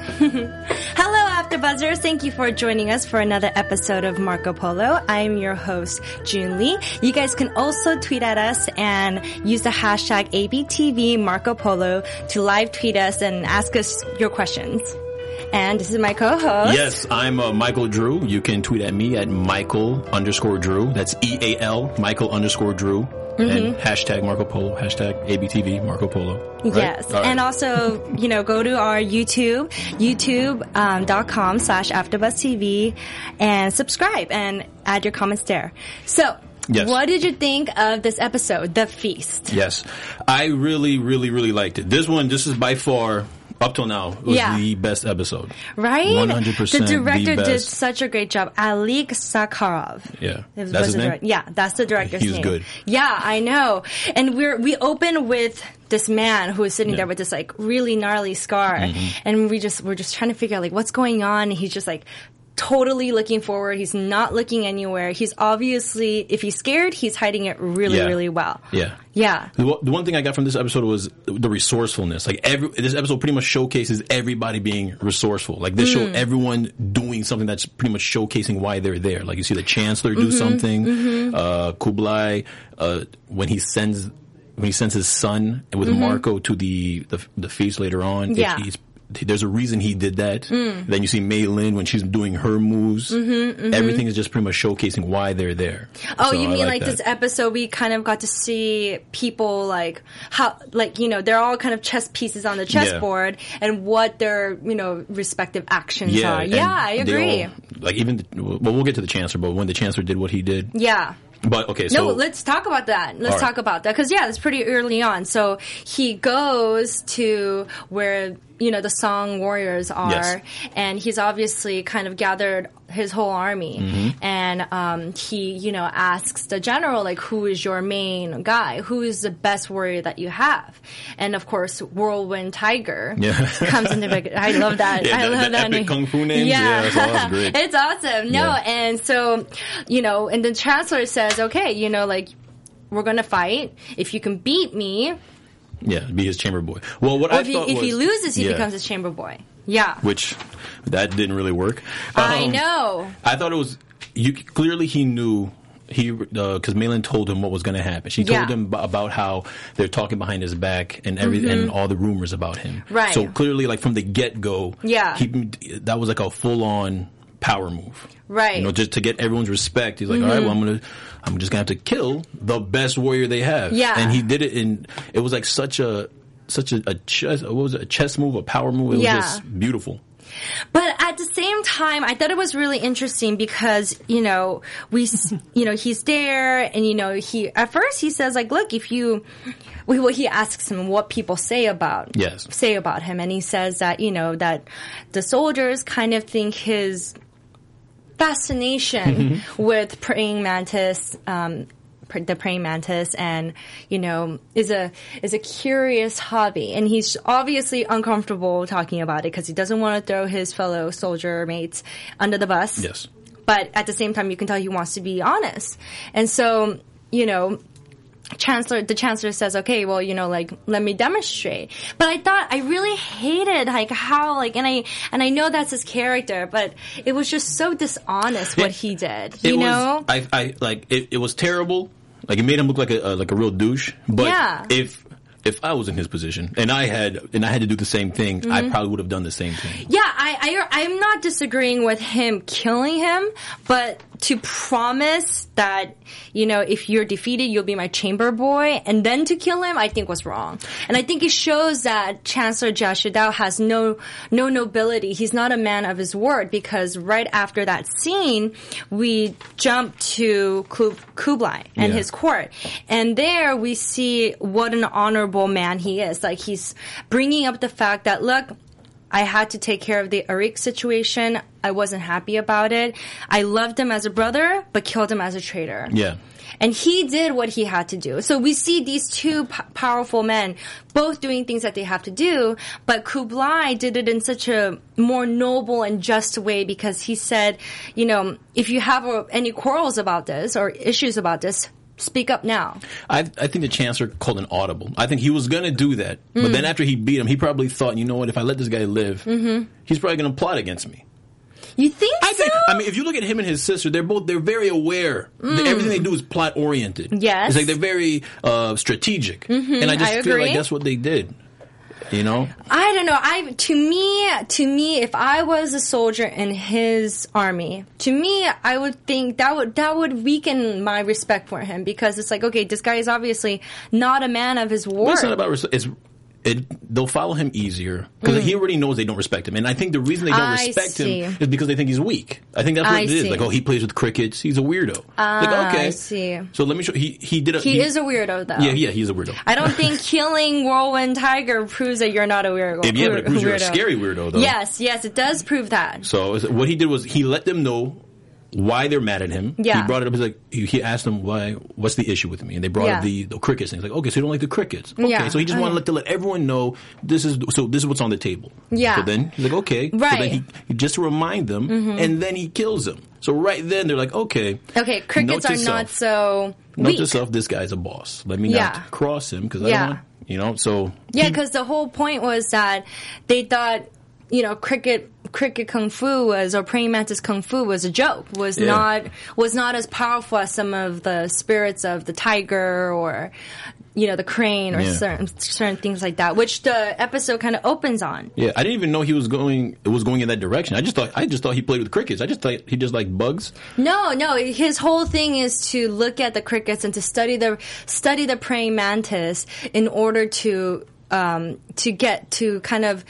Hello, AfterBuzzers! Thank you for joining us for another episode of Marco Polo. I'm your host, June Lee. You guys can also tweet at us and use the hashtag ABTV Marco Polo to live tweet us and ask us your questions. And this is my co-host. Yes, I'm uh, Michael Drew. You can tweet at me at Michael underscore Drew. That's E-A-L, Michael underscore Drew. Mm-hmm. And hashtag Marco Polo, hashtag ABTV Marco Polo. right? Yes. Right. And also, you know, go to our YouTube, youtube.com um, slash AfterBuzzTV and subscribe and add your comments there. So, Yes. what did you think of this episode, The Feast? Yes. I really, really, really liked it. This one, this is by far, up till now, it was Yeah. the best episode. Right? 100% The director the did such a great job. Alik Sakharov. Yeah. That's his name? yeah, that's the director's He's name. good. Yeah, I know. And we're we open with this man who is sitting there with this like really gnarly scar, Mm-hmm. and we just we're just trying to figure out like what's going on. He's just like totally looking forward. He's not looking anywhere. He's obviously if he's scared, he's hiding it really Yeah. really well. Yeah. Yeah. The, one- the one thing I got from this episode was the resourcefulness. Like every this episode pretty much showcases everybody being resourceful. Like this Mm. show everyone doing something that's pretty much showcasing why they're there. Like you see the chancellor Mm-hmm. do something, uh, Kublai uh, when he sends when he sends his son with Marco to the, the the feast later on. Mm-hmm. Yeah. he's there's a reason he did that. Then you see Mei Lin when she's doing her moves. Everything is just pretty much showcasing why they're there. Mm-hmm, Oh, So you I mean like that. this episode? We kind of got to see people like how, like you know, they're all kind of chess pieces on the chessboard, and what their you know respective actions are. Yeah, I agree. all- like even the, well, we'll get to the chancellor, but when the chancellor did what he did, yeah. but okay, so No, let's talk about that. Let's right. talk about that because yeah, it's pretty early on. So he goes to where you know the Song warriors are, Yes. and he's obviously kind of gathered his whole army, Mm-hmm. and um, he you know asks the general like, who is your main guy? Who is the best warrior that you have? And of course, Whirlwind Tiger Yeah. comes into big. I love that. Yeah, I the- love the that epic name. kung fu names? Yeah, great. it's awesome. No, Yeah. and so, you know, and the chancellor says, okay, you know, like, we're gonna fight. If you can beat me, yeah, be his chamber boy. Well, what or I if he, thought if he loses, he yeah, becomes his chamber boy. Yeah. which that didn't really work. I Um, know. I thought it was you. Clearly, he knew. He because Mei Lin told him what was going to happen. She told Yeah. him b- about how they're talking behind his back and every and all the rumors about him. Mm-hmm. Right. So clearly, like from the get go, Yeah. he that was like a full on power move. Right. Mm-hmm. You know, just to get everyone's respect. He's like, all right, well, I'm gonna, I'm just gonna have to kill the best warrior they have. Yeah. And he did it in. It was like such a, such a, a chess. What was it? A chess move, a power move. It was Yeah. just beautiful. But at the same time, I thought it was really interesting because, you know, we, you know, he's there and, you know, he, at first he says like, look, if you, well, he asks him what people say about, Yes. say about him. And he says that, you know, that the soldiers kind of think his fascination with praying mantis, um, pr- the praying mantis and you know is a is a curious hobby. And he's obviously uncomfortable talking about it because he doesn't want to throw his fellow soldier mates under the bus. Yes. but at the same time you can tell he wants to be honest. And so you know chancellor the chancellor says okay well you know like let me demonstrate but i thought i really hated like how like and i and i know that's his character but it was just so dishonest what It- he did you was, know I, I like it, it was terrible. Like it made him look like a, uh, like a real douche. But Yeah. if if I was in his position and I had and I had to do the same thing, I Mm-hmm. probably would have done the same thing. Yeah, I, I I'm not disagreeing with him killing him, but to promise that you know if you're defeated you'll be my chamber boy and then to kill him i think was wrong and i think it shows that chancellor Jia Shidao has no no nobility he's not a man of his word because right after that scene we jump to kublai and Yeah. his court and there we see what an honorable man he is like he's bringing up the fact that look I had to take care of the Ariq situation. I wasn't happy about it. I loved him as a brother, but killed him as a traitor. Yeah. And he did what he had to do. So we see these two p- powerful men both doing things that they have to do, but Kublai did it in such a more noble and just way because he said, you know, if you have uh, any quarrels about this or issues about this, speak up now. I, I think the chancellor called an audible. I think he was going to do that, but Mm. then after he beat him, he probably thought, you know what? If I let this guy live, Mm-hmm. he's probably going to plot against me. You think I so? think. I mean, if you look at him and his sister, they're both they're very aware. that Everything they do is plot oriented. Mm. Yes. it's like they're very uh, strategic, and I just I feel agree. like that's what they did. You know, I don't know. I to me, to me, if I was a soldier in his army, to me, I would think that would that would weaken my respect for him because it's like, okay, this guy is obviously not a man of his word. it's not about res- it's. It, they'll follow him easier because he already knows they don't respect him, and I think the reason they don't Mm. I respect see. him is because they think he's weak. I think that's what I it is. see. Like, oh, he plays with crickets. He's a weirdo. Ah, like, okay, I see. So let me show. He he did. A, he, is a weirdo, though. Yeah, yeah, he's a weirdo. I don't think killing Whirlwind Tiger proves that you're not a weirdo. Yeah, but it proves you're a scary weirdo, though. Yes, yes, it does prove that. So what he did was he let them know why they're mad at him. Yeah. He brought it up. He's like, he, asked them why, what's the issue with me? And they brought Yeah. up the, the crickets. And he's like, okay, so you don't like the crickets. Okay. Yeah. So he just wanted yeah. to let, everyone know this is, so this is what's on the table. Yeah. So then he's like, okay. Right. Mm-hmm. then he, he just to remind them and then he kills them. So right then they're like, okay. Okay, crickets are not so Note weak. to self, this guy's a boss. Let me Yeah. not cross him because I don't want, you know, so. Yeah, because the whole point was that they thought, you know, cricket cricket kung fu was or praying mantis kung fu was a joke. Was Yeah. not was not as powerful as some of the spirits of the tiger or you know the crane or Yeah. certain certain things like that, which the episode kind of opens on. Yeah, I didn't even know he was going. It was going in that direction. I just thought. I just thought he played with crickets. I just thought he just liked bugs. No, no. His whole thing is to look at the crickets and to study the study the praying mantis in order to um, to get to kind of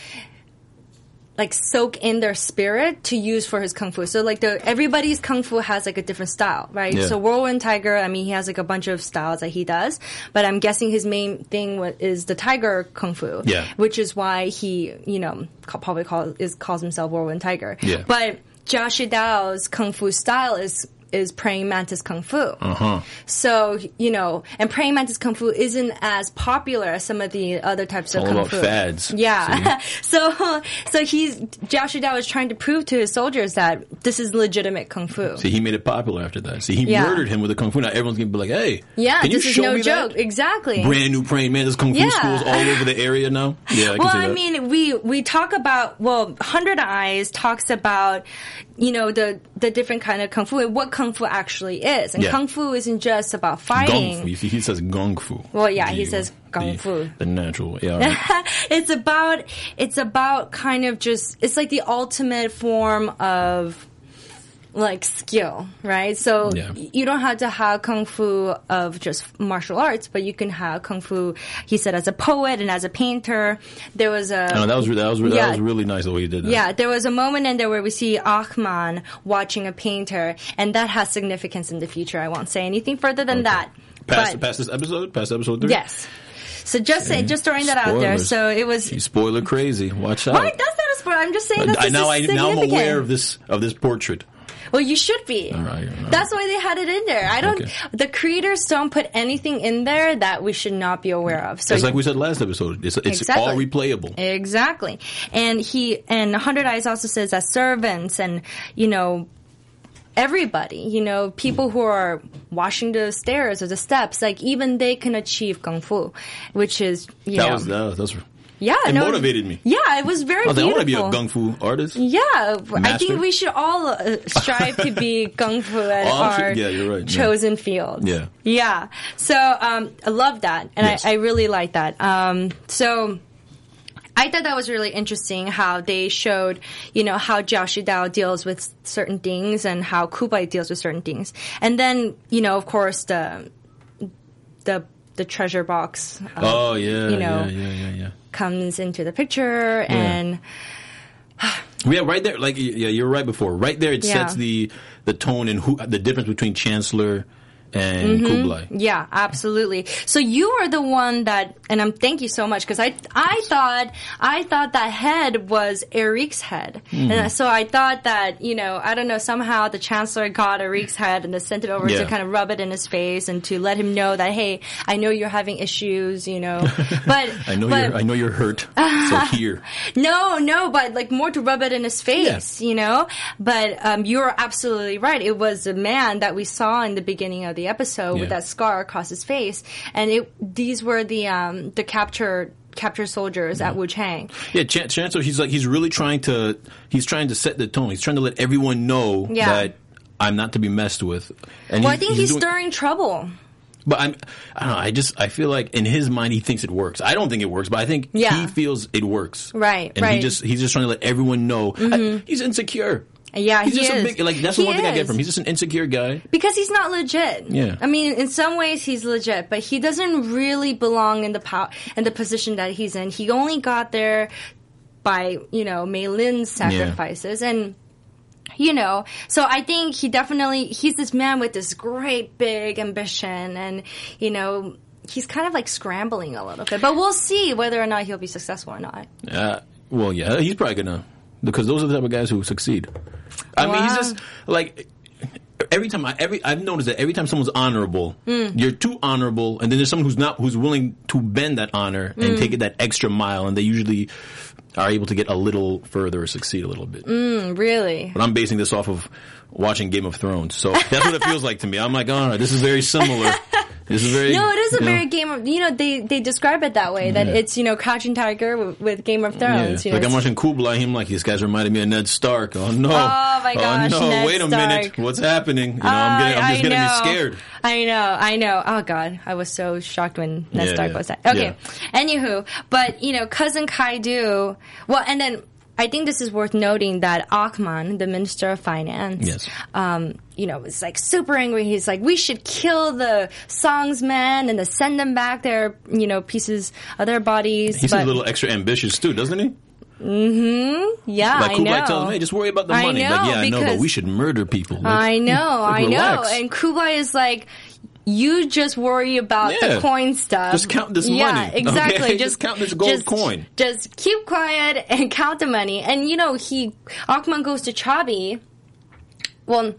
like soak in their spirit to use for his kung fu. So like the everybody's kung fu has like a different style, right? Yeah. So Whirlwind Tiger, I mean, he has like a bunch of styles that he does, but I'm guessing his main thing is the tiger kung fu, Yeah. which is why he, you know, probably call, is calls himself Whirlwind Tiger. Yeah. But Josh Dao's kung fu style is is praying mantis kung fu. Uh-huh. So you know, and praying mantis kung fu isn't as popular as some of the other types of all kung about fu. fads, Yeah. so so he's Josh Dao is trying to prove to his soldiers that this is legitimate kung fu. See, he made it popular after that. See, he Yeah. murdered him with the kung fu. Now everyone's gonna be like, "Hey, yeah, can you this is show no me joke. that?" Exactly. Brand new praying mantis kung fu Yeah. schools all over the area now. Yeah, I well, I mean, we we talk about well, Hundred Eyes talks about you know the the different kind of kung fu and what kung fu actually is, and Yeah. kung fu isn't just about fighting. fu. He says gung fu. Well, yeah, he says gung the- fu. The natural. Yeah. right. it's about it's about kind of just it's like the ultimate form of like skill, right? So Yeah. you don't have to have kung fu of just martial arts, but you can have kung fu. He said as a poet and as a painter. There was a No, that was that was Yeah. that was really nice the way he did that. yeah, there was a moment in there where we see Achman watching a painter, and that has significance in the future. I won't say anything further than that. Past, but past this episode, past episode three. yes. So just say, just throwing that out there. So it was. He's spoiler crazy. Watch out. Why? That's not a spoiler. I'm just saying that I this now I, now I'm aware of this of this portrait. Well, you should be. All right, all right. That's why they had it in there. I don't. Okay. The creators don't put anything in there that we should not be aware of. So It's like we said last episode. It's, it's Exactly. all replayable. Exactly. And he and Hundred Eyes also says that servants and you know everybody, you know, people who are washing the stairs or the steps, like even they can achieve kung fu, which is you That know was that was, yeah, it no, motivated me. Yeah, it was very I was like, I want to be a gung fu artist. Yeah, I think we should all uh, strive to be kung fu at Oh, I'm sure- our yeah, you're right, yeah. chosen field. Yeah. yeah. So um, I love that, and Yes. I, I really like that. Um, so. I thought that was really interesting how they showed, you know, how Jiao Shidao deals with certain things and how Kublai deals with certain things. And then, you know, of course, the, the, the treasure box. um, Oh yeah, you know, yeah, yeah, yeah, yeah. Comes into the picture oh, and Yeah, right there. Like, yeah, you're right. Before, right there, it Yeah. sets the the tone and who the difference between Chancellor and Mm-hmm. Kublai. Yeah, absolutely. So you are the one that, and I'm thank you so much because I I thought I thought that head was Ariq's head, Mm-hmm. and so I thought that you know I don't know somehow the chancellor got Ariq's head and then sent it over Yeah. to kind of rub it in his face and to let him know that hey I know you're having issues you know but I know but, you're. I know you're hurt. so here, no, no, but like more to rub it in his face, you know? But um, you're absolutely right. It was a man that we saw in the beginning of the episode with that scar across his face. And it these were the um, the captured captured soldiers at Wu Chang. yeah, Chan- Chancellor. He's like he's really trying to. He's trying to set the tone. He's trying to let everyone know Yeah. that I'm not to be messed with. And Well, I think he's, doing- stirring trouble. But I'm, I don't know. I just, I feel like in his mind he thinks it works. I don't think it works, but I think Yeah. he feels it works. Right, And he right. Mm-hmm. just, he's just trying to let everyone know. I- he's insecure. Yeah, he's he just is. a big, like that's He the one thing I get from him. He's just an insecure guy. Because he's not legit. Yeah. I mean, in some ways he's legit, but he doesn't really belong in the pow- in the position that he's in. He only got there by, you know, Mei Lin's sacrifices and you know, so I think he definitely he's this man with this great big ambition and you know, he's kind of like scrambling a little bit. But we'll see whether or not he'll be successful or not. Uh, well, yeah, he's probably gonna because those are the type of guys who succeed. I mean, he's just like every time I every I've noticed that every time someone's honorable, Hmm. you're too honorable, and then there's someone who's not who's willing to bend that honor Hmm. and take it that extra mile, and they usually are able to get a little further or succeed a little bit. Really? But I'm basing this off of watching Game of Thrones, so that's what it feels like to me. I'm like, all right, this is very similar. Is very No, it is a you know, very Game of you know they they describe it that way that Yeah. it's you know Crouching Tiger with, with Game of Yeah. Thrones. You know, Like I'm it's- watching Kublai, him like these guys reminded me of Ned Stark. Oh no! Oh, my oh, gosh, Oh no! Ned Wait a minute! Stark. What's happening? You know, I'm ah, getting, I'm just getting me scared. I know, I know. Oh God, I was so shocked when Ned Yeah, Stark yeah. was that. Okay. Anywho, but you know, cousin Kaidu. Well, and then I think this is worth noting that Akman, the Minister of Finance, Yes. um, you know, was like super angry. He's like, we should kill the songs songsmen and send them back their, you know, pieces of their bodies. He's but a little extra ambitious too, doesn't he? Mm-hmm. Yeah, Like I Kublai know. tells him, "Hey, just worry about the I money." like, know, yeah, I know, but we should murder people. Like, I know, like, I know. And Kublai is like, you just worry about Yeah. the coin stuff. Just count this yeah, money, exactly. okay? Just count this gold just- coin. Just keep quiet and count the money. And you know, he Akman goes to Chabi. Well,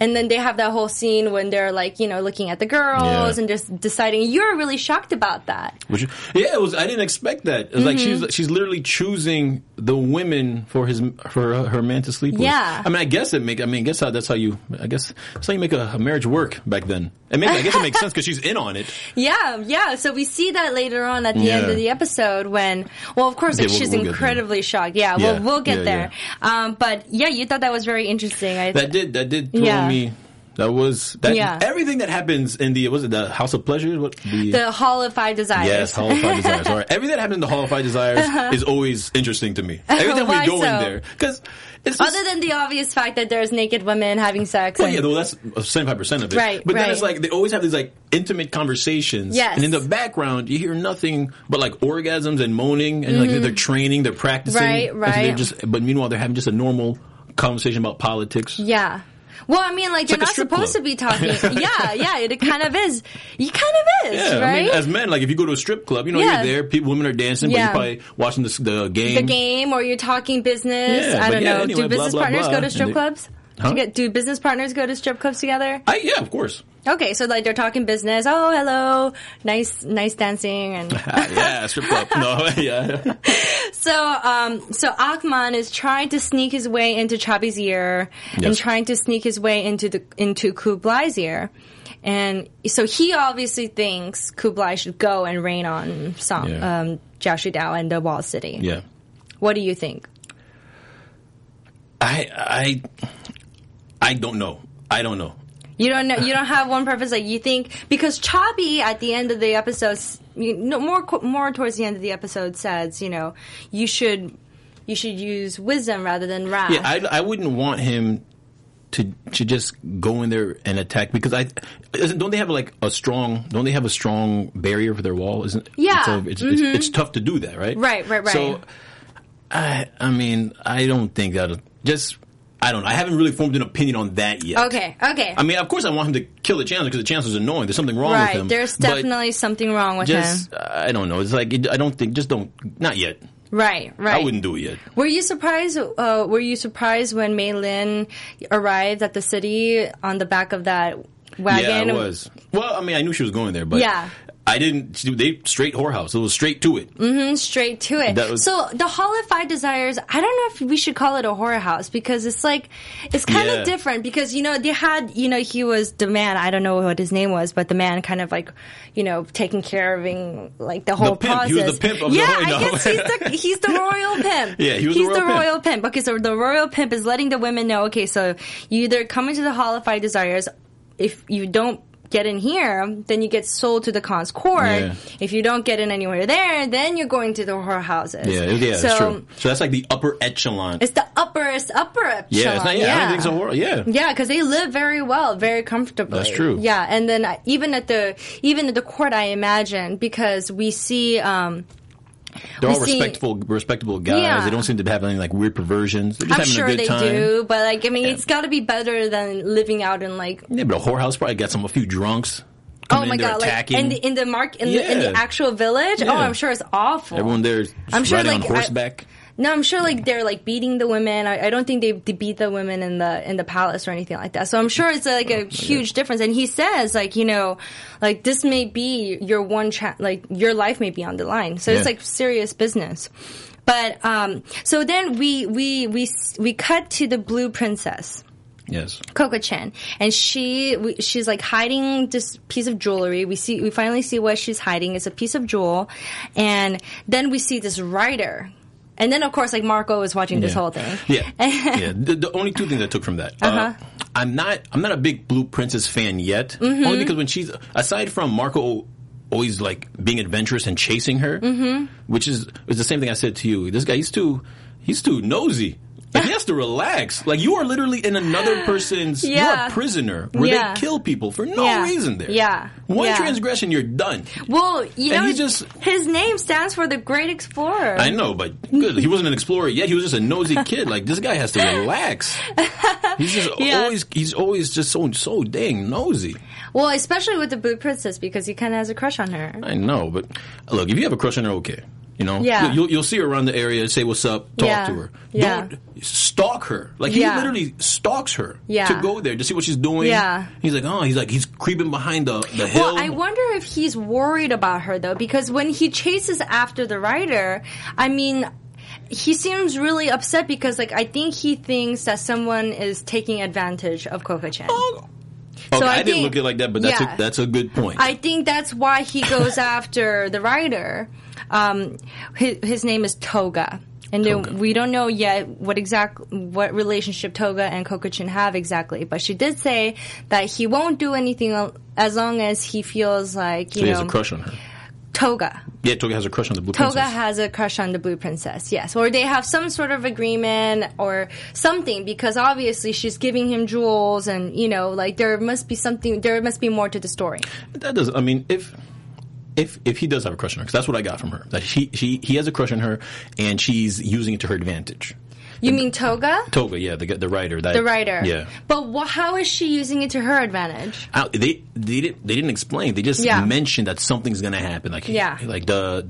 and then they have that whole scene when they're like, you know, looking at the girls Yeah. and just deciding. You're really shocked about that. Which, yeah, it was. I didn't expect that. It was like Mm-hmm. she's she's literally choosing the women for his for her, her man to sleep with. Yeah. I mean, I guess it make. I mean, I guess how that's how you. I guess that's how you make a, a marriage work back then. And maybe I guess it makes sense because she's in on it. Yeah, yeah. So we see that later on at the Yeah. end of the episode when, well, of course, like, we'll- she's we'll incredibly shocked. Yeah, Yeah, well, we'll get yeah, there. Um, but yeah, you thought that was very interesting. I, That did that did throw Yeah. me. That was that. Yeah. Everything that happens in the was it the House of Pleasures? What the, the Hall of Five Desires. Yes, Hall of Five Desires. All right. Everything that happens in the Hall of Five Desires uh-huh. is always interesting to me. Every time we go so? in there, because just, Other than the obvious fact that there's naked women having sex. Well, and- yeah, well, that's seventy five percent of it. Right, but then it's like they always have these like intimate conversations. Yes. and in the background you hear nothing but like orgasms and moaning, and like mm-hmm. they're training, they're practicing. Right, And so they're right. just, but meanwhile they're having just a normal conversation about politics. yeah. Well, I mean, like, you're like not supposed club. to be talking. yeah, yeah, it kind of is. You kind of is, Yeah, right? I mean, as men, like if you go to a strip club, you know, Yeah. you're there, people, women are dancing, Yeah. but you're probably watching the, the game. the game, or you're talking business. I don't know. anyway, do business blah, partners blah. go to strip they- clubs? Huh? Do, you get, do business partners go to strip clubs together? I, yeah, of course. Okay, so like they're talking business. Oh, hello, nice, nice dancing, and yeah, strip club. No, yeah. so, um, so Akman is trying to sneak his way into Chabi's ear and trying to sneak his way into the into Kublai's ear, and so he obviously thinks Kublai should go and reign on Song, Yeah. um, Shidao and the Wall City. Yeah. What do you think? I I I don't know. I don't know. You don't know. You don't have one purpose. Like you think because Chabi at the end of the episode, you know, more more towards the end of the episode says, you know, you should you should use wisdom rather than wrath. Yeah, I, I wouldn't want him to to just go in there and attack because I isn't, don't they have like a strong don't they have a strong barrier for their wall? Isn't Yeah. So it's, it's, it's mm-hmm. tough to do that, right? Right, right, right. So I I mean I don't think that just I don't know. I haven't really formed an opinion on that yet. Okay. Okay. I mean, of course, I want him to kill the chancellor because the chancellor's annoying. There's something wrong with right. him. There's definitely something wrong with just him. I don't know. It's like I don't think just don't not yet. Right. Right. I wouldn't do it yet. Were you surprised? Uh, were you surprised when Mei Lin arrived at the city on the back of that wagon? Yeah, I was. Well, I mean, I knew she was going there, but Yeah. I didn't. Do they straight whorehouse. It was straight to it. Mm, hmm, straight to it. Was- so the Hall of Five Desires, I don't know if we should call it a whorehouse because it's like it's kind Yeah. of different because you know they had you know he was the man I don't know what his name was but the man kind of like you know taking care of him, like the whole pimp. process. He was the pimp of the yeah, whole- I guess he's the he's the royal pimp. Yeah, he was the he's royal the pimp. royal pimp. Okay, so the royal pimp is letting the women know. Okay, so you either come into the Hall of Five Desires if you don't. Get in here, then you get sold to the Khan's court. Yeah. If you don't get in anywhere there, then you're going to the whorehouses. Yeah, yeah, so that's true. So that's like the upper echelon. It's the upper, it's upper echelon. yeah, it's not, yeah, I don't think it's a horror. Yeah, Yeah, because they live very well, very comfortably. That's true. Yeah, and then even at the even at the court, I imagine because we see. Um, they're all see- respectful, respectable guys. Yeah. They don't seem to have any like weird perversions. They're just I'm having sure a good they time. do, but like I mean, Yeah. it's got to be better than living out in like. Yeah, but a whorehouse probably got some a few drunks. Oh my god! Like attacking. in the, in the mark in, the, in the actual village. Oh, yeah. Oh, I'm sure it's awful. Everyone there is I'm sure, riding like, on I- horseback. No, I'm sure like they're like beating the women. I, I don't think they, they beat the women in the in the palace or anything like that. So I'm sure it's like Oh, a huge difference. And he says like you know, like this may be your one cha- like your life may be on the line. So Yeah. it's like serious business. But um, so then we we we we cut to the blue princess. yes. Kokachin, and she we, she's like hiding this piece of jewelry. We see we finally see what she's hiding. It's a piece of jewel, and then we see this writer, and then of course like Marco is watching this Yeah. whole thing. Yeah, yeah. The, the only two things I took from that. uh Uh-huh. I'm not. I'm not a big Blue Princess fan yet. Mm-hmm. Only because when she's aside from Marco always like being adventurous and chasing her, Mm-hmm. which is is the same thing I said to you. This guy, he's too he's too nosy. Like he has to relax. Like you are literally in another person's. You're a prisoner where Yeah. they kill people for no Yeah. reason. There. Yeah. One Yeah. transgression, you're done. Well, you And know, he just- his name stands for the Great Explorer. I know, but good. He wasn't an explorer yet. He was just a nosy kid. Like this guy has to relax. He's just Yeah. always he's always just so so dang nosy. Well, especially with the Blue Princess because he kind of has a crush on her. I know, but look, if you have a crush on her, okay. You know, Yeah. you'll, you'll see her around the area, and say what's up, talk Yeah. to her. Yeah. Don't stalk her. Like he Yeah. literally stalks her Yeah. to go there to see what she's doing. Yeah. he's like, oh, he's like he's creeping behind the the hill. Well, I wonder if he's worried about her though, because when he chases after the writer, I mean, he seems really upset because, like, I think he thinks that someone is taking advantage of Kokachin. Oh. okay, I I, didn't look at it like that, but that's yeah. a that's a good point. I think that's why he goes after the writer. Um, his, his name is Toga. And then Toga. we don't know yet what exact what relationship Toga and Kokachin have exactly, but she did say that he won't do anything as long as he feels like you so he know has a crush on her. Toga. Yeah, Toga has a crush on the blue Toga princess. has a crush on the Blue Princess, yes. Or they have some sort of agreement or something because obviously she's giving him jewels and, you know, like there must be something, there must be more to the story. That does. I mean, if if if he does have a crush on her, because that's what I got from her. That she she he has a crush on her, and she's using it to her advantage. You mean Toga? Toga, yeah, the the writer. That, The writer. Yeah. But wha how is she using it to her advantage? I- they they didn't they didn't explain. They just Yeah. mentioned that something's gonna happen. Like Yeah. like the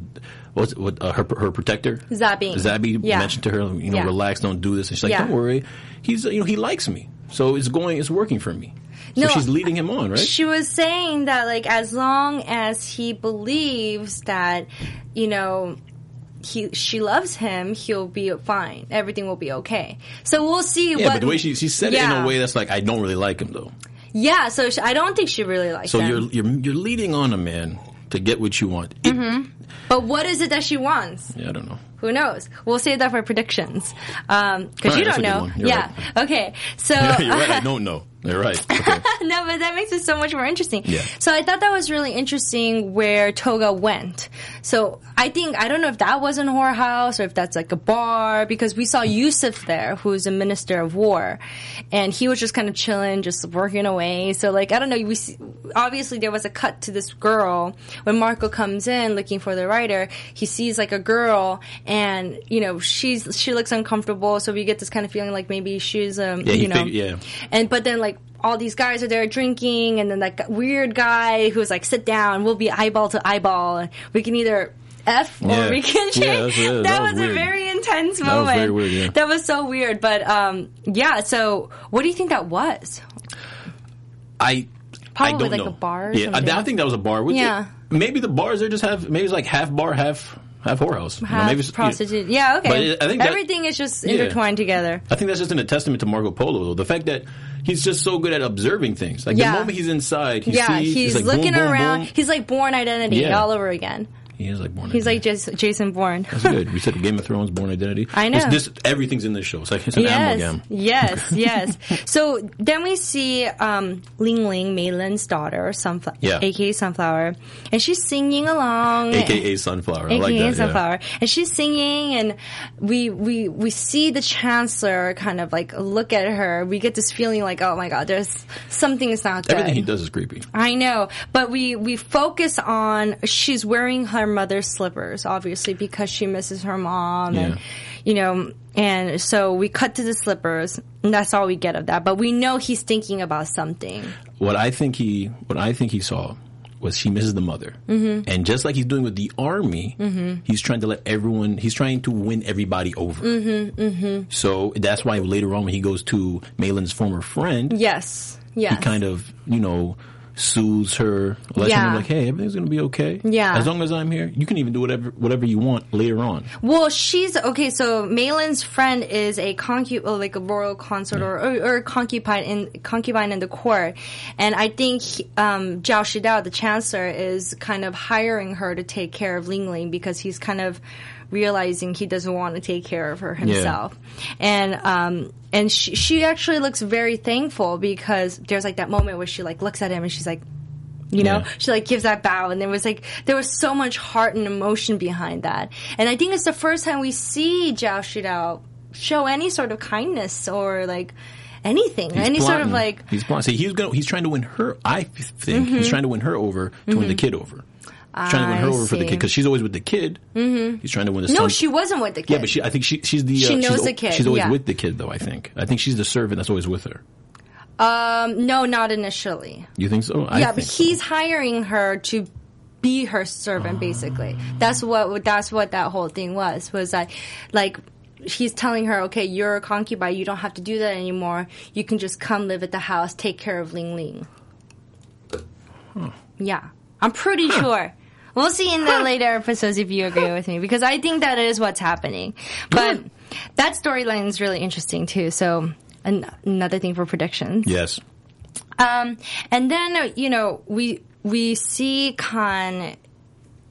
what's what uh, her her protector Zabby. Zabby Yeah. mentioned to her, you know, Yeah. relax, don't do this. And she's like, don't worry, he's you know he likes me, so it's going, it's working for me. So No, she's leading him on, right? She was saying that like as long as he believes that, you know, he she loves him, he'll be fine. Everything will be okay. So we'll see yeah, what but the way she she said it in a way that's like I don't really like him though. Yeah, so she, I don't think she really likes So him. you're you're you're leading on a man to get what you want. Mm-hmm. But what is it that she wants? yeah, I don't know. Who knows? We'll save that for predictions. Um, cause you don't know. yeah. Okay. So, You're right. I don't know. You're right. Okay. no, but that makes it so much more interesting. Yeah. So I thought that was really interesting where Toga went. So I think I don't know if that was an whorehouse or if that's like a bar because we saw Yusuf there, who's a minister of war, and he was just kind of chilling, just working away. So like I don't know. We see, obviously there was a cut to this girl when Marco comes in looking for the writer. He sees like a girl, and you know she's she looks uncomfortable. So we get this kind of feeling like maybe she's um Yeah, you know yeah. and but then like all these guys are there drinking, and then that weird guy who's like, "Sit down, we'll be eyeball to eyeball. and We can either." F or Yeah. we can Yeah, change. yeah, that, that was, was a very intense was moment. very weird, yeah. That was so weird. But um, yeah. So, what do you think that was? I Probably I don't like know. a bar or Yeah, I, something. I think that was a bar. Which Yeah. maybe the bars there just have maybe it's like half bar, half half whorehouse. You know, maybe it's- prostitute. Yeah. Okay. It- I think that- everything is just Yeah. intertwined together. I think that's just in a testament to Marco Polo, though. The fact that he's just so good at observing things. Like Yeah. the moment he's inside, he yeah, sees, he's like, boom, looking boom, around. boom. He's like Bourne Identity Yeah. all over again. He is like born. He's like Identity. Jason, Jason Bourne. That's good. We said Game of Thrones, Bourne Identity. I know. This, this everything's in this show. It's like it's an yes, amalgam. yes, yes. So then we see um, Ling Ling, Mei Lin's daughter, Sunflower, Yeah. aka Sunflower, and she's singing along. AKA Sunflower. I AKA like that. yeah. Sunflower, and she's singing, and we we we see the chancellor kind of like look at her. We get this feeling like, oh my god, there's something is not good. Everything he does is creepy. I know, but we we focus on she's wearing her mother's slippers, obviously because she misses her mom, and you know, and so we cut to the slippers, and that's all we get of that. But we know he's thinking about something. What I think he, what I think he saw was she misses the mother, mm-hmm. and just like he's doing with the army, Mm-hmm. he's trying to let everyone. He's trying to win everybody over. Mm-hmm, mm-hmm. So that's why later on, when he goes to Mei Lin's former friend, Yes, yes. he kind of, you know, soothes her, lets Yeah. her know like, "Hey, everything's gonna be okay. Yeah. as long as I'm here, you can even do whatever whatever you want later on." Well, she's okay. So Mei Lin's friend is a concu- well, like a royal consort or, or, or concubine in concubine in the court, and I think um, Zhao Shidao, the chancellor, is kind of hiring her to take care of Ling Ling because he's kind of realizing he doesn't want to take care of her himself, and um, and she she actually looks very thankful because there's like that moment where she like looks at him and she's like. You know, Yeah. she like gives that bow, and there was like there was so much heart and emotion behind that. And I think it's the first time we see Zhao Shidao show any sort of kindness or like anything, He's any sort of like Mm-hmm. he's plotting. See, he's going. He's trying to win her. I think he's trying to win her over to win the kid over. He's trying to win her I over for the see. kid because she's always with the kid. Mm-hmm. He's trying to win the no, son. she wasn't with the kid. Yeah, but she. I think she. She's the. Uh, She knows she's, the kid, She's always yeah. with the kid, though. I think. I think she's the servant that's always with her. um, no, not initially. You think so? I yeah, but think so. he's hiring her to be her servant. Basically, that's what that's what that whole thing was. Was that like. He's telling her, okay, you're a concubine. You don't have to do that anymore. You can just come live at the house, take care of Ling Ling. Yeah, I'm pretty sure. We'll see in the later episodes if you agree with me because I think that is what's happening. But that storyline is really interesting too. So an- another thing for predictions. Yes. Um, and then uh, you know we we see Khan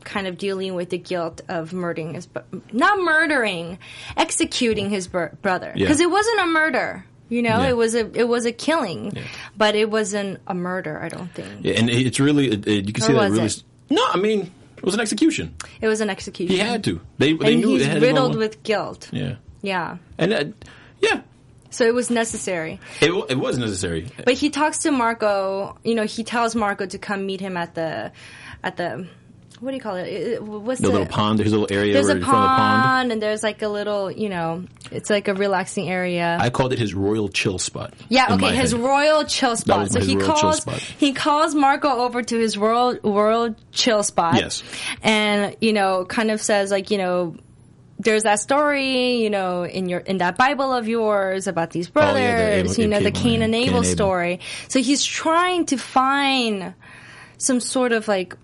kind of dealing with the guilt of murdering his bro- not murdering, executing his br- brother Yeah. because it wasn't a murder. You know, Yeah. it was a it was a killing, but it wasn't a murder. I don't think Yeah, and it's really. It, it- you can Or see that was really. it? No, I mean it was an execution. it was an execution. He had to. They. They and knew he's they had to go riddled with guilt. Yeah. Yeah, And uh, yeah, so it was necessary. it wa- it was necessary. But he talks to Marco. You know, he tells Marco to come meet him at the at the what do you call it? it? What's The the, little pond. There's a little area There's a of the pond. pond, and there's like a little, you know, it's like a relaxing area. I called it his royal chill spot. yeah, okay, his head. royal chill spot. So he calls he calls Marco over to his royal royal chill spot. Yes. and you know, kind of says like, you know. There's that story, you know, in your in that Bible of yours about these brothers, Oh, yeah, Abel- you know, the Cain and. Abel Cain and Abel. story. So he's trying to find some sort of like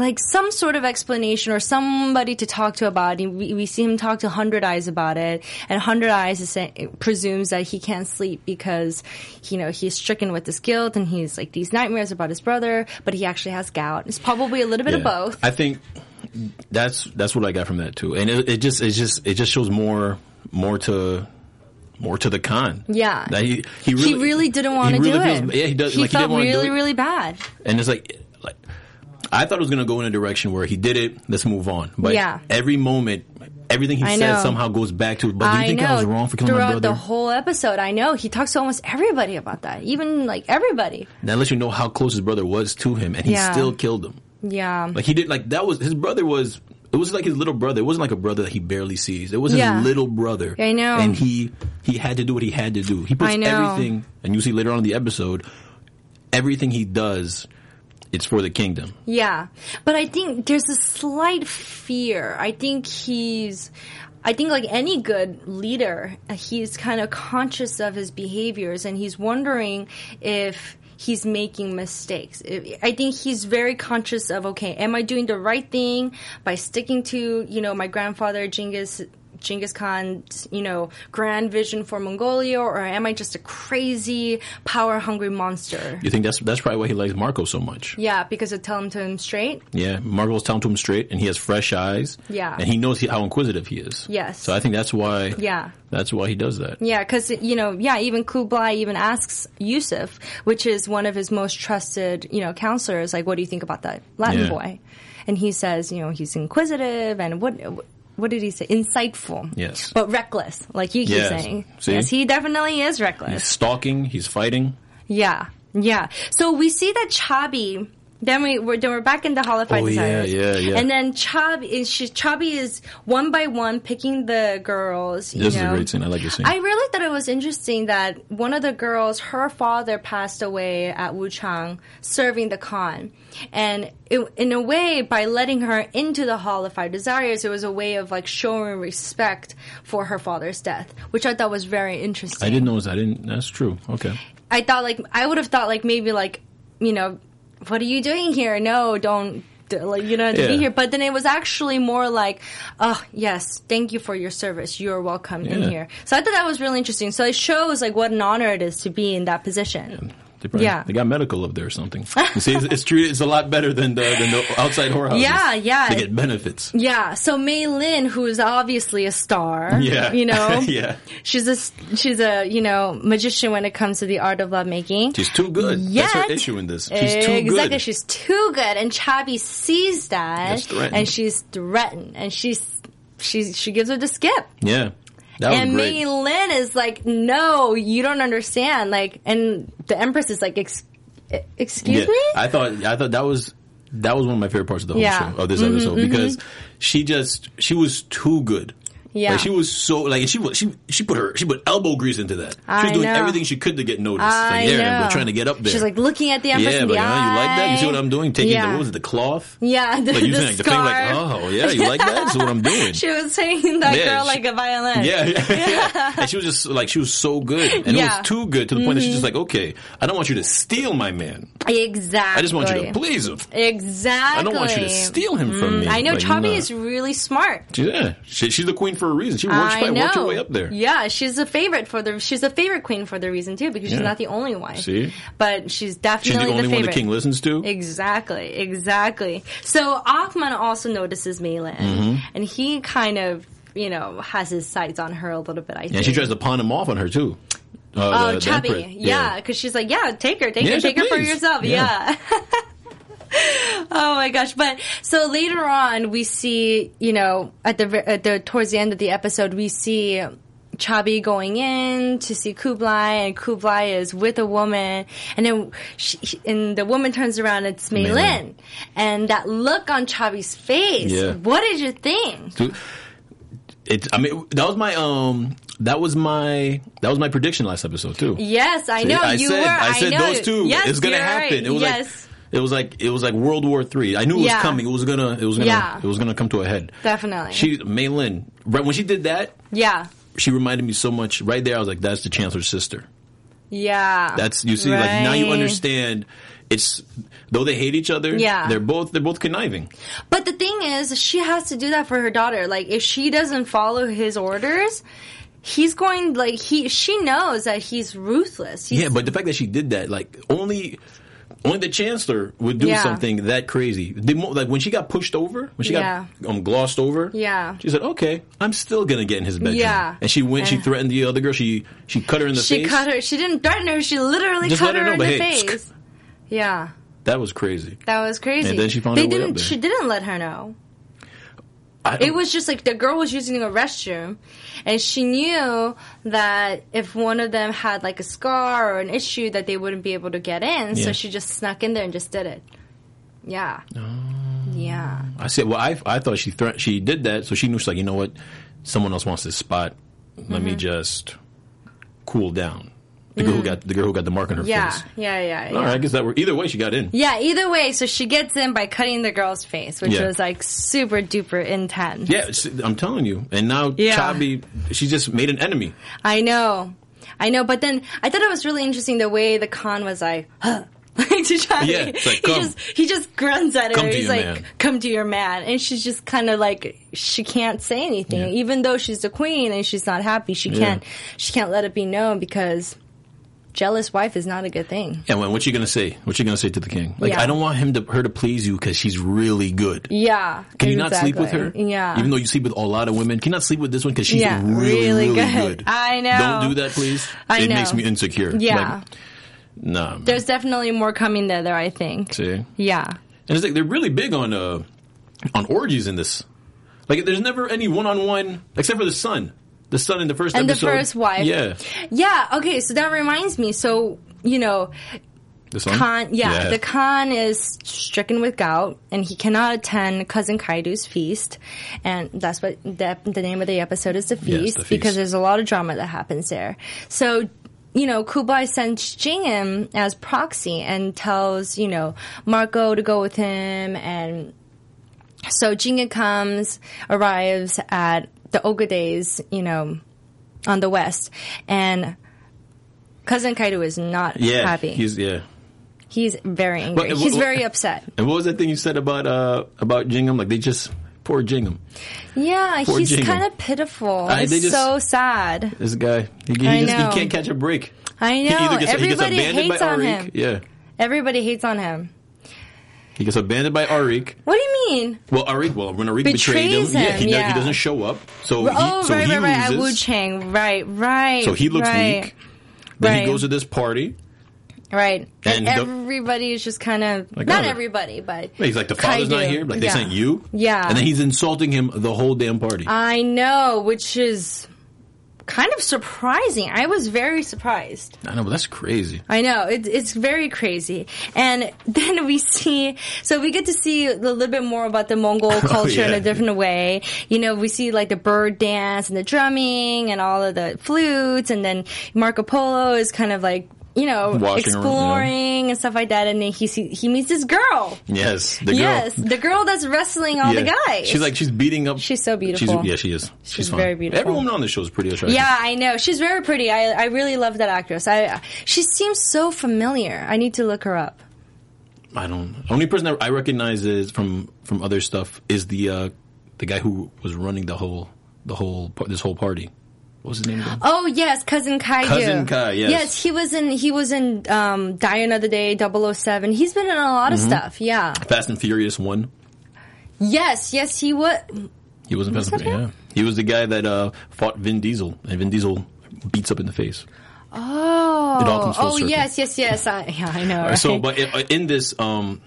like some sort of explanation or somebody to talk to about it. We, we see him talk to Hundred Eyes about it, and Hundred Eyes is say, presumes that he can't sleep because you know he's stricken with this guilt and he's like these nightmares about his brother, but he actually has gout. It's probably a little bit of both. I think that's that's what I got from that too, and it, it just it just it just shows more more to more to the Khan. Yeah. That he he really, he really didn't want to he do really it. yeah, he does. He like felt he really, really bad. and it's like, like I thought it was going to go in a direction where he did it. Let's move on. But Yeah. every moment, everything he I says know. somehow goes back to. But do you I think know. I was wrong for killing my Throughout brother? the whole episode, I know he talks to almost everybody about that, even like everybody. that lets you know how close his brother was to him, and he Yeah. still killed him. Yeah, Like he did. Like that was his brother was. It was like his little brother. It wasn't like a brother that he barely sees. It was his little brother. I know. And he he had to do what he had to do. He puts I know. everything, and you see later on in the episode, everything he does, it's for the kingdom. yeah. But I think there's a slight fear. I think he's. I think like any good leader, he's kind of conscious of his behaviors and he's wondering if he's making mistakes. I think he's very conscious of okay, am I doing the right thing by sticking to, you know, my grandfather Genghis Genghis Khan's, you know, grand vision for Mongolia or am I just a crazy power hungry monster? You think that's that's probably why he likes Marco so much. Yeah, because it tell him to him straight. Yeah, Marco's telling to him straight, and he has fresh eyes. Yeah. and he knows he, how inquisitive he is. Yes. so I think that's why. Yeah. that's why he does that. Yeah, because you know, yeah, even Kublai even asks Yusuf, which is one of his most trusted, you know, counselors, like, what do you think about that Latin Yeah. boy? And he says, you know, he's inquisitive and what. What did he say? Insightful. Yes. But reckless, like you keep Yes. saying. See? Yes, he definitely is reckless. He's stalking. He's fighting. Yeah, yeah. So we see that Chabi. Then we we're then we're back in the Hall of Five Oh, yeah, Desires. yeah, yeah. And then Chabi is she Chabi is one by one picking the girls. You This is a great scene. I like this scene. I really thought it was interesting that one of the girls, her father passed away at Wuchang serving the Khan. And it, in a way, by letting her into the Hall of Five Desires, it was a way of like showing respect for her father's death, which I thought was very interesting. I didn't notice. I didn't. That's true. Okay. I thought like I would have thought like maybe like you know what are you doing here? No, don't like you have to be here. But then it was actually more like, oh yes, thank you for your service. You are welcome in here. So I thought that was really interesting. So it shows like what an honor it is to be in that position. They probably, Yeah. They got medical up there or something. You see, it's, it's treated. It's a lot better than the, than the outside whorehouses. Yeah, yeah. They get benefits. Yeah. So Mei Lin, who is obviously a star, Yeah. you know, yeah. she's a she's a you know magician when it comes to the art of lovemaking. She's too good. Yet- That's her issue in this. She's too good. exactly. She's too good, and Chabi sees that, and she's threatened, and she's she she gives her the skip. yeah. That and. Mei Lin is like, no, you don't understand. Like, and the Empress is like, Ex- excuse yeah. me. I thought. I thought that was. That was one of my favorite parts of the whole Yeah. Mm-hmm, show of this episode because she just she was too good. Yeah. Like she was so like she was she she put her she put elbow grease into that. She I was doing know. everything she could to get noticed. I like yeah, know. we're trying to get up there. She's like looking at the Empress yeah, in but the eye. you like that? You see what I'm doing? Taking yeah. the what was it, the cloth? Yeah, the, Like using the like the thing like, scarf. oh yeah, you like that? This is what I'm doing. She was singing that Yeah, girl she- like a violin. Yeah, yeah, yeah. And she was just like she was so good, and it Yeah. Mm-hmm. was too good to the point that she's just like, okay, I don't want you to steal my man. Exactly. I just want you to please him. Exactly. I don't want you to steal him from me. I know nah. is really smart. Yeah, she's the queen for a reason. She works, I know. worked her way up there. Yeah, she's a favorite for the. She's a favorite queen for the reason too, because she's Yeah. not the only one. See? but she's She's definitely the only one favorite. the king listens to. Exactly, exactly. So Achman also notices Mei Lin, Mm-hmm. and he kind of, you know, has his sights on her a little bit. I think. And she tries to pawn him off on her too. Uh, Oh, the- the. Chabi, yeah, because she's like, yeah, take her, take Yeah, her, take her for yourself, Yeah. oh my gosh! But so later on, we see, you know, at the at the towards the end of the episode, we see. Chabi going in to see Kublai, and Kublai is with a woman, and then she, and the woman turns around, it's Mei Lin, and that look on Chabi's face. Yeah. What did you think? Dude, It, I mean, that was my um, that was my that was my prediction last episode too. Yes, I know I you said, were. I said know. those two. Yes, it's gonna happen. right. It was yes. like it was like it was like World War Three. I knew it was coming. It was gonna it was gonna Yeah. it was gonna come to a head. Definitely. She Mei Lin. Right when she did that, yeah. she reminded me so much. Right there, I was like, that's the Chancellor's sister. Yeah. That's you see, like now you understand. It's though they hate each other. Yeah. they're both they're both conniving. But the thing is, she has to do that for her daughter. Like, if she doesn't follow his orders, he's going like he. She knows that he's ruthless. He's, Yeah, but the fact that she did that, like only Only the chancellor would do Yeah. something that crazy. Mo- like when she got pushed over, when she Yeah. got um, glossed over. Yeah. She said, "Okay, I'm still gonna get in his bedroom." Yeah. And she went. She threatened the other girl. She she cut her in the She face. She cut her. She didn't threaten her. She literally Just cut her know, in the hey, face. Yeah, That was crazy. that was crazy. And then she found they her way didn't. She didn't let her know. It was just like the girl was using a restroom, and she knew that if one of them had like a scar or an issue, that they wouldn't be able to get in. Yeah. So she just snuck in there and just did it. Yeah. Oh. Yeah. I said, well, I I thought she threat she did that, so she knew she's like, you know what, someone else wants this spot. Let Mm-hmm. me just cool down. The girl who got the girl who got the mark on her Mm. Yeah. face. Yeah. Yeah. All yeah. right, I guess that were either way she got in. Yeah, either way, so she gets in by cutting the girl's face, which Yeah. was like super duper intense. Yeah, I'm telling you. And now Yeah. Chabi, she just made an enemy. I know. I know, but then I thought it was really interesting the way the Khan was like, huh. Like to try Yeah, like, he just he just grunts at her. He's like, man. "Come to your man," and she's just kind of like she can't say anything, Yeah. even though she's the queen and she's not happy. She can't she can't let it be known because jealous wife is not a good thing. And when, what you gonna say? What you gonna say to the king? Like, Yeah. I don't want him to her to please you because she's really good. Yeah, Can you not sleep with her? Yeah, Even though you sleep with a lot of women, can you not sleep with this one because she's Yeah, really, really really, good. good. I know. Don't do that, please. I it know. makes me insecure. Yeah. Like, nah. there's definitely more coming there. There, I think. See? Yeah. And it's like they're really big on uh on orgies in this. Like there's never any one on one except for the son. The son in the first And the first wife. Yeah. Yeah. Okay. So that reminds me. So you know, The son? Khan, yeah, the Khan is stricken with gout, and he cannot attend cousin Kaidu's feast, and that's what the, the name of the episode is. The feast, the feast. because there's a lot of drama that happens there. So. You know, Kublai sends Jingim as proxy and tells, you know, Marco to go with him and so Jingim comes, arrives at the Ogades, you know, on the west, and cousin Kaidu is not yeah. happy. He's yeah. He's very angry. He's what- very upset. And what was that thing you said about uh about Jingim? Like they just poor Jingim. Yeah, Poor he's kind of pitiful. I- it's just- so sad. This guy. He, he I just know. he can't catch a break. I know. gets, he gets Everybody abandoned hates by on Ariq. him. Yeah. Everybody hates on him. He gets abandoned by Ariq. What do you mean? Well, Ariq, well, when Ariq betrayed Betrays him, yeah, him, he, yeah. he doesn't show up. So he, oh, so right, he right, right. Loses. Wu Chang. Right, right. So he looks right, weak. Then Right. he goes to this party. Right. And, And everybody is just kind of, Like, not oh. everybody, but. He's like, the father's not here. Like, they Yeah. sent you? Yeah. And then he's insulting him the whole damn party. I know, which is kind of surprising. I was very surprised. I know, but that's crazy. I know it, it's very crazy, and then we see. So we get to see a little bit more about the Mongol oh, culture in Oh, yeah. a different way. You know, we see like the bird dance and the drumming and all of the flutes, and then Marco Polo is kind of like you know Washing exploring and stuff like that. And then he he meets this girl. Yes, the girl. Yes, the girl that's wrestling all the guys. She's like she's beating up. She's so beautiful. yeah, she is. She's, fine. very beautiful. Every woman on the show is pretty attractive. Yeah, I know. She's very pretty. I I really love that actress. I she seems so familiar. I need to look her up. I don't. Only person that I recognize is from from other stuff is the uh the guy who was running the whole the whole this whole party. What was his name again? Oh yes, cousin Kaidu. Cousin Kai, yes. Yes, he was in he was in um Die Another Day 007. He's been in a lot of Mm-hmm. stuff. Yeah. Fast and Furious One. Yes, yes, he would. He was in Fast and Furious. Yeah, he was the guy that uh fought Vin Diesel, and Vin Diesel beats up in the face. Oh. It all comes full oh circle. yes, yes, yes. I, yeah, I know. Right? So, but in, in this, um,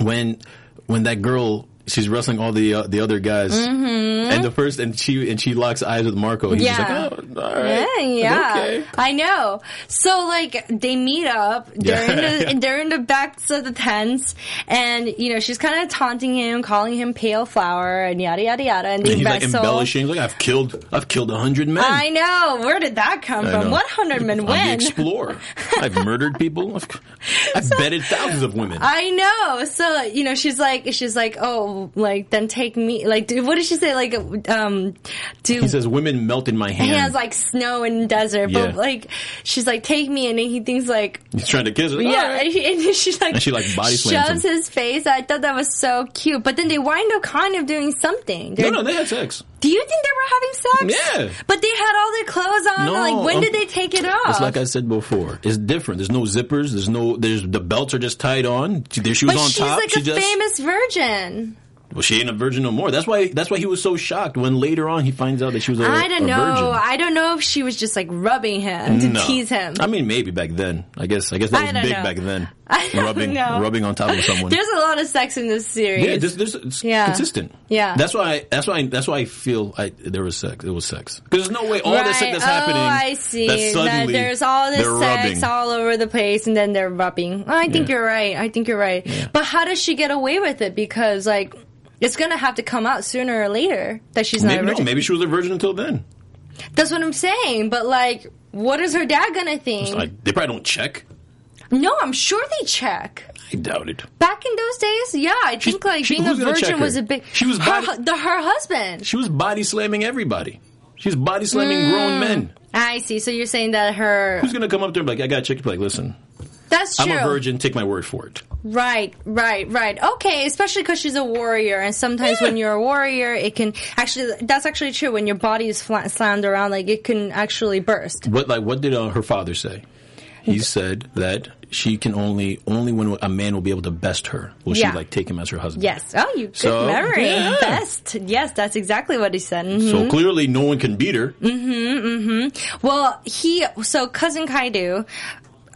when when that girl she's wrestling all the uh, the other guys, and the first and she and she locks eyes with Marco. He's Mm-hmm. Yeah. just like, oh, all right, Yeah, yeah. okay. I know. So like they meet up. They're in Yeah. the they're in the backs of the tents, and you know she's kind of taunting him, calling him pale flower, and yada yada yada. And, And he's like embellishing. Like I've killed, I've killed a hundred men. I know. Where did that come I from? know. What hundred men I'm when? the explorer. I've murdered people. I've, I've bedded thousands of women. I know. So you know, she's like, she's like, oh, like then take me. Like, do, what did she say? Like, um, do he says women melt in my hand. he has like snow and desert, Yeah. but like, she's like, take me, and then he thinks like, he's trying to kiss her. Yeah, right. and, he, and she's like, And she, like, body shoves him. his face. I thought that was so cute, but then they wind up kind of doing something. No, They're- no, they had sex. Do you think they were having sex? Yeah. but they had all their clothes on. No, like, when um, did they take it off? It's like I said before. It's different. There's no zippers. There's no. There's the belts are just tied on. There she was but on she's top. like she a just. famous virgin. Well, she ain't a virgin no more. That's why. That's why he was so shocked when later on he finds out that she was a, I don't a know. virgin. I don't know if she was just like rubbing him to No. tease him. I mean, maybe back then. I guess. I guess that I was big know. back then. I don't rubbing, know. rubbing on top of someone. There's a lot of sex in this series. yeah, this, this, it's Yeah. consistent. Yeah. that's why. That's why. That's why I feel I, there was sex. It was sex. Because there's no way all this sex that's oh, happening. I see. That That suddenly there's all this sex rubbing. all over the place, and then they're rubbing. Oh, I think Yeah. you're right. I think you're right. But how does she get away with it? Because like, it's gonna have to come out sooner or later that she's not Maybe a no. Maybe she was a virgin until then. That's what I'm saying. But like, what is her dad gonna think? Like they probably don't check. no, I'm sure they check. I doubt it. Back in those days, yeah, I think like she- being a who's gonna check virgin was a big. She was her, body- hu- the, her husband. She was body slamming everybody. She's body slamming Mm. grown men. I see. So you're saying that her. Who's gonna come up there and be like, I got to check? Be like, listen, That's true. I'm a virgin. Take my word for it. Right, right, right. Okay, especially because she's a warrior, and sometimes when you're a warrior, it can actually. That's actually true. When your body is flat, slammed around, like it can actually burst. What like what did uh, her father say? He said that she can only only when a man will be able to best her will Yeah. she like take him as her husband. Yes. Oh, you good So, memory. yeah. Best. Yes, that's exactly what he said. Mhm. So clearly, no one can beat her. Mm-hmm. Mm-hmm. Well, he so cousin Kaidu.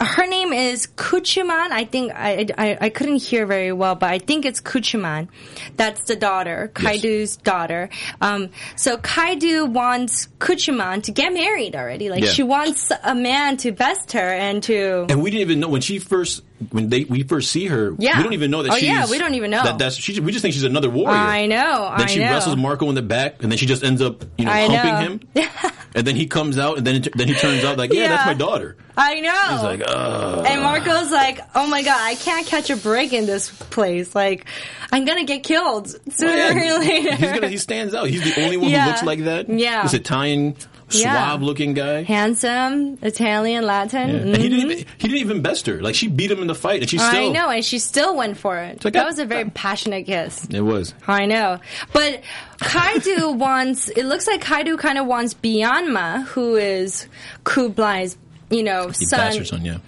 Her name is Kuchuman. I think I, I I couldn't hear very well, but I think it's Kuchuman. That's the daughter, Yes. Daughter. Um, so Kaidu wants Kuchuman to get married already. Like Yeah. she wants a man to best her and to. And we didn't even know when she first when they we first see her. Yeah. we don't even know that Oh, she's. yeah, we don't even know. that. That's she. We just think she's another warrior. I know. I know. Then I she know. wrestles Marco in the back, and then she just ends up, you know, I humping know. him. and then he comes out, and then it, then he turns out like, yeah, that's my daughter. I know. He's like, uh, And Marco's like, "Oh my god, I can't catch a break in this place. Like, I'm gonna get killed sooner well, yeah, or later." He's gonna, he stands out. He's the only one Yeah. who looks like that. Yeah. this Italian, Yeah. suave-looking guy. Handsome, Italian, Latin. Yeah. mhm. He didn't. Even, he didn't even best her. Like she beat him in the fight, and she still. I know, and she still went for it. like, that was a very passionate kiss. It was. I know. But Kaidu wants, it looks like Kaidu kind of wants Byamba, who is Kublai's, you know, son, son, yeah.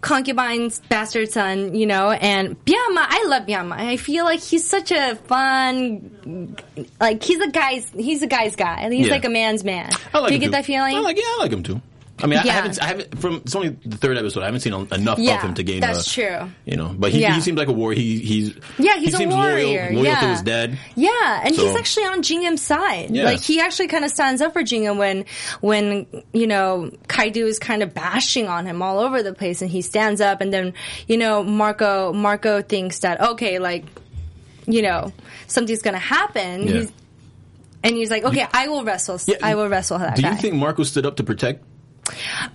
Concubine's bastard son, you know, and Byamba, I love Byamba. I feel like he's such a fun, like, he's a guy's, he's a guy's guy. He's Yeah. like a man's man. I like Do you get too. that feeling? I like, yeah, I like him too. I mean, I, Yeah. I haven't, I haven't, from, it's only the third episode. I haven't seen enough Yeah, of him to gain that's a, true. You know, but he, Yeah. he seems like a warrior. He, he's, Yeah, he's he a seems warrior. loyal, loyal yeah. to his dad. Yeah, and So- he's actually on Jingim's side. Yeah. Like he actually kind of stands up for Jingyam when when you know Kaidu is kind of bashing on him all over the place, and he stands up, and then you know Marco Marco thinks that okay, like you know something's gonna happen. Yeah. He's, and he's like, okay, I will wrestle. Yeah. I will wrestle that Do guy. you think Marco stood up to protect?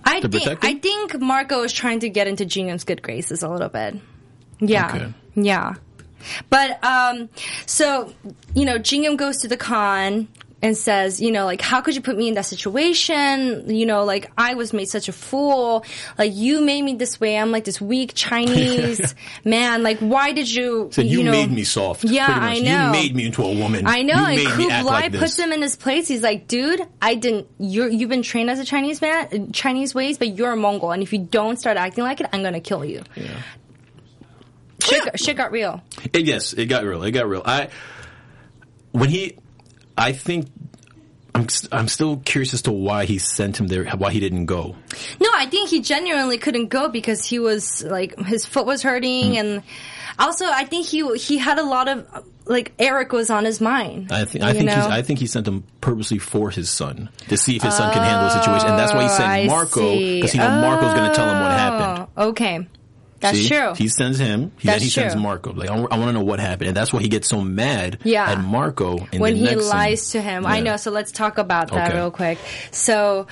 I think I think Marco is trying to get into Jingim's good graces a little bit. Yeah. Okay. Yeah. But um so you know, Jingyam goes to the Khan and says, you know, like how could you put me in that situation? You know, like I was made such a fool. Like you made me this way. I'm like this weak Chinese man. Like why did you Said you, know, made me soft. Yeah. I know. You made me into a woman. I know, You and Kublai like puts him in his place. He's like, dude, I didn't. You're you've been trained as a Chinese man, Chinese ways, but you're a Mongol, and if you don't start acting like it, I'm gonna kill you. Yeah. Shit, got- shit got real. It, yes, it got real. It got real. I when he, I think. I'm, I'm still curious as to why he sent him there, why he didn't go. No, I think he genuinely couldn't go because he was like his foot was hurting, Mm. and also I think he he had a lot of like Ariq was on his mind. I think I think he's. I think he sent him purposely for his son to see if his son can handle the situation, and that's why he sent Oh, Marco because he know Marco's going to tell him what happened. Oh, Okay, that's See? true. He sends him. He, That's then he sends true. Marco. Like I, want to know what happened, and that's why he gets so mad Yeah. at Marco in when he lies scene. to him. I know. So let's talk about that Okay. real quick. So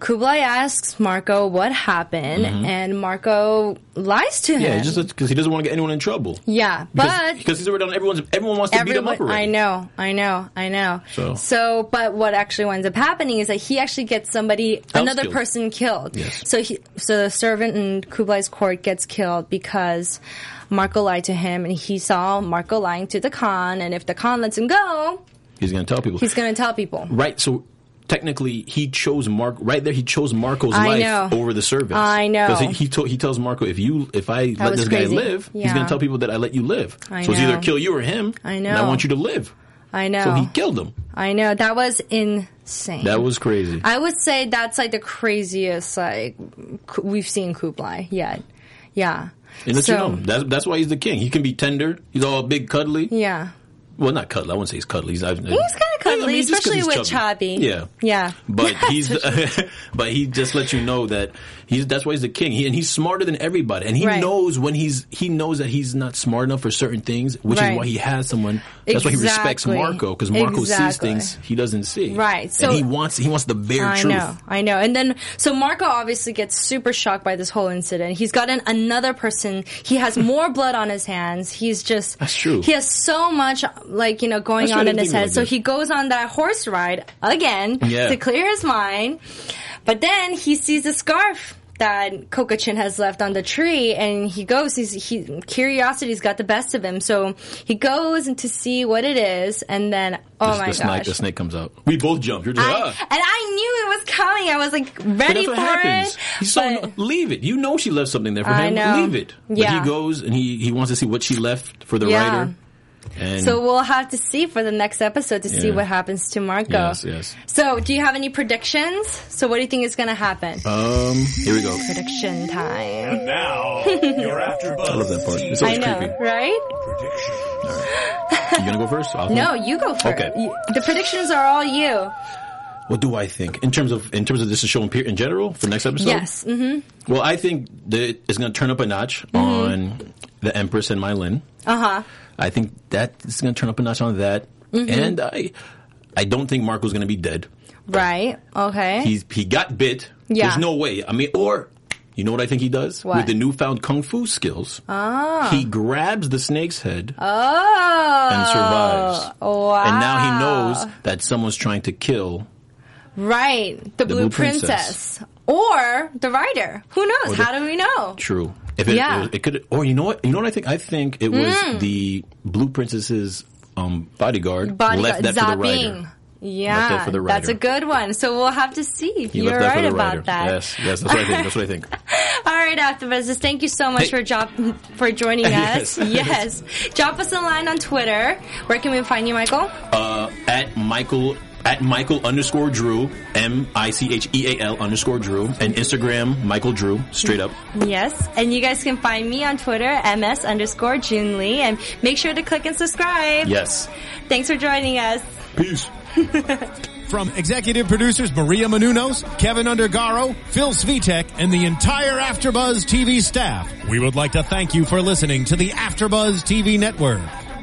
Kublai asks Marco what happened, and Marco lies to him. Mm-hmm. Yeah, just because he doesn't want to get anyone in trouble. Yeah, Because, but because he's already done. Everyone's everyone wants to beat him up already. I know, I know, I know. So- so, but what actually ends up happening is that he actually gets somebody, another killed. person killed. Yes. So he, so the servant in Kublai's court gets killed because Marco lied to him, and he saw Marco lying to the Khan, and if the Khan lets him go, He's going to tell people. he's going to tell people. right. So technically he chose Mark right there. He chose Marco's I life know. over the servants. I know. because he he, to, he tells Marco if you if I let this crazy. guy live, he's going to tell people that I let you live. I so it's either kill you or him. I And I want you to live. I know. So he killed him. I know. That was insane. That was crazy. I would say that's like the craziest like we've seen Kublai yet. Yeah. and let so, you know that's that's why he's the king. He can be tender. He's all big, cuddly. Yeah. Well, not cuddly. I wouldn't say he's cuddly. He's, he's kind He's kind of cuddly, especially with Chubby. Yeah. Yeah. But he's, but he just lets you know that he's, that's why he's the king. He, and he's smarter than everybody. And he Right. knows when he's, he knows that he's not smart enough for certain things, which Right. is why he has someone. That's why he respects Marco, because Marco sees things he doesn't see. Right. So- and he wants, he wants the bare I truth. know, I know. And then, so Marco obviously gets super shocked by this whole incident. He's gotten another person. He has more blood on his hands. He's just. That's true. He has so much, like, you know, going That's on in his head. like so he goes on that horse ride again Yeah. to clear his mind. But then he sees the scarf that Kokachin has left on the tree and he goes, he's, he, curiosity's got the best of him. So he goes in to see what it is and then, oh The- my the snake, gosh. the snake comes out. We both jumped. You're just I, like, ah. and I knew it was coming. I was like ready that's for happens. it. He's so but- leave it. You know she left something there for I him. know. Leave it. But Yeah. he goes and he, he wants to see what she left for the Yeah. writer. And so we'll have to see for the next episode to see what happens to Marco. Yes, yes. So, do you have any predictions? So, what do you think is going to happen? um, here we go. Prediction time. Now, you're after Buzz. I love that part. It's I know, creepy. right? Prediction. You gonna go first? I'll No, go. you go first. Okay. The predictions are all you. What do I think in terms of in terms of this show in, general for next episode? Yes. hmm Well, I think that it's going to turn up a notch on the Empress and Mei Lin. Uh huh. I think that is going to turn up a notch on that, Mm-hmm. and I I don't think Marco's going to be dead. Right. Okay. He's he got bit. Yeah. There's no way. I mean, or you know what I think he does What? with the newfound kung fu skills. Ah. He grabs the snake's head oh. and survives. Wow. And now he knows that someone's trying to kill. Right. The, Blue, Blue Princess. Princess. Or the writer. Who knows? The- How do we know? True. If it, Yeah. it, could, or you know what? You know what I think? I think it was Mm. the Blue Princess's um, bodyguard, Bodyguard. left that for the writer. Yeah, that for the that's a good one. So we'll have to see if He you're right about that. Yes, yes, that's what I think. That's what I think. All right, AfterBuzzers, thank you so much Hey. for job for joining us. Yes. yes, drop us a line on Twitter. Where can we find you, Michael? Uh, at Michael at Michael underscore Drew M I C H E A L underscore Drew and Instagram Michael Drew straight up. Yes, and you guys can find me on Twitter, ms underscore June Lee, and make sure to click and subscribe. Yes. Thanks for joining us. Peace. From executive producers Maria Menounos, Kevin Undergaro, Phil Svitek, and the entire AfterBuzz TV staff, we would like to thank you for listening to the AfterBuzz TV network.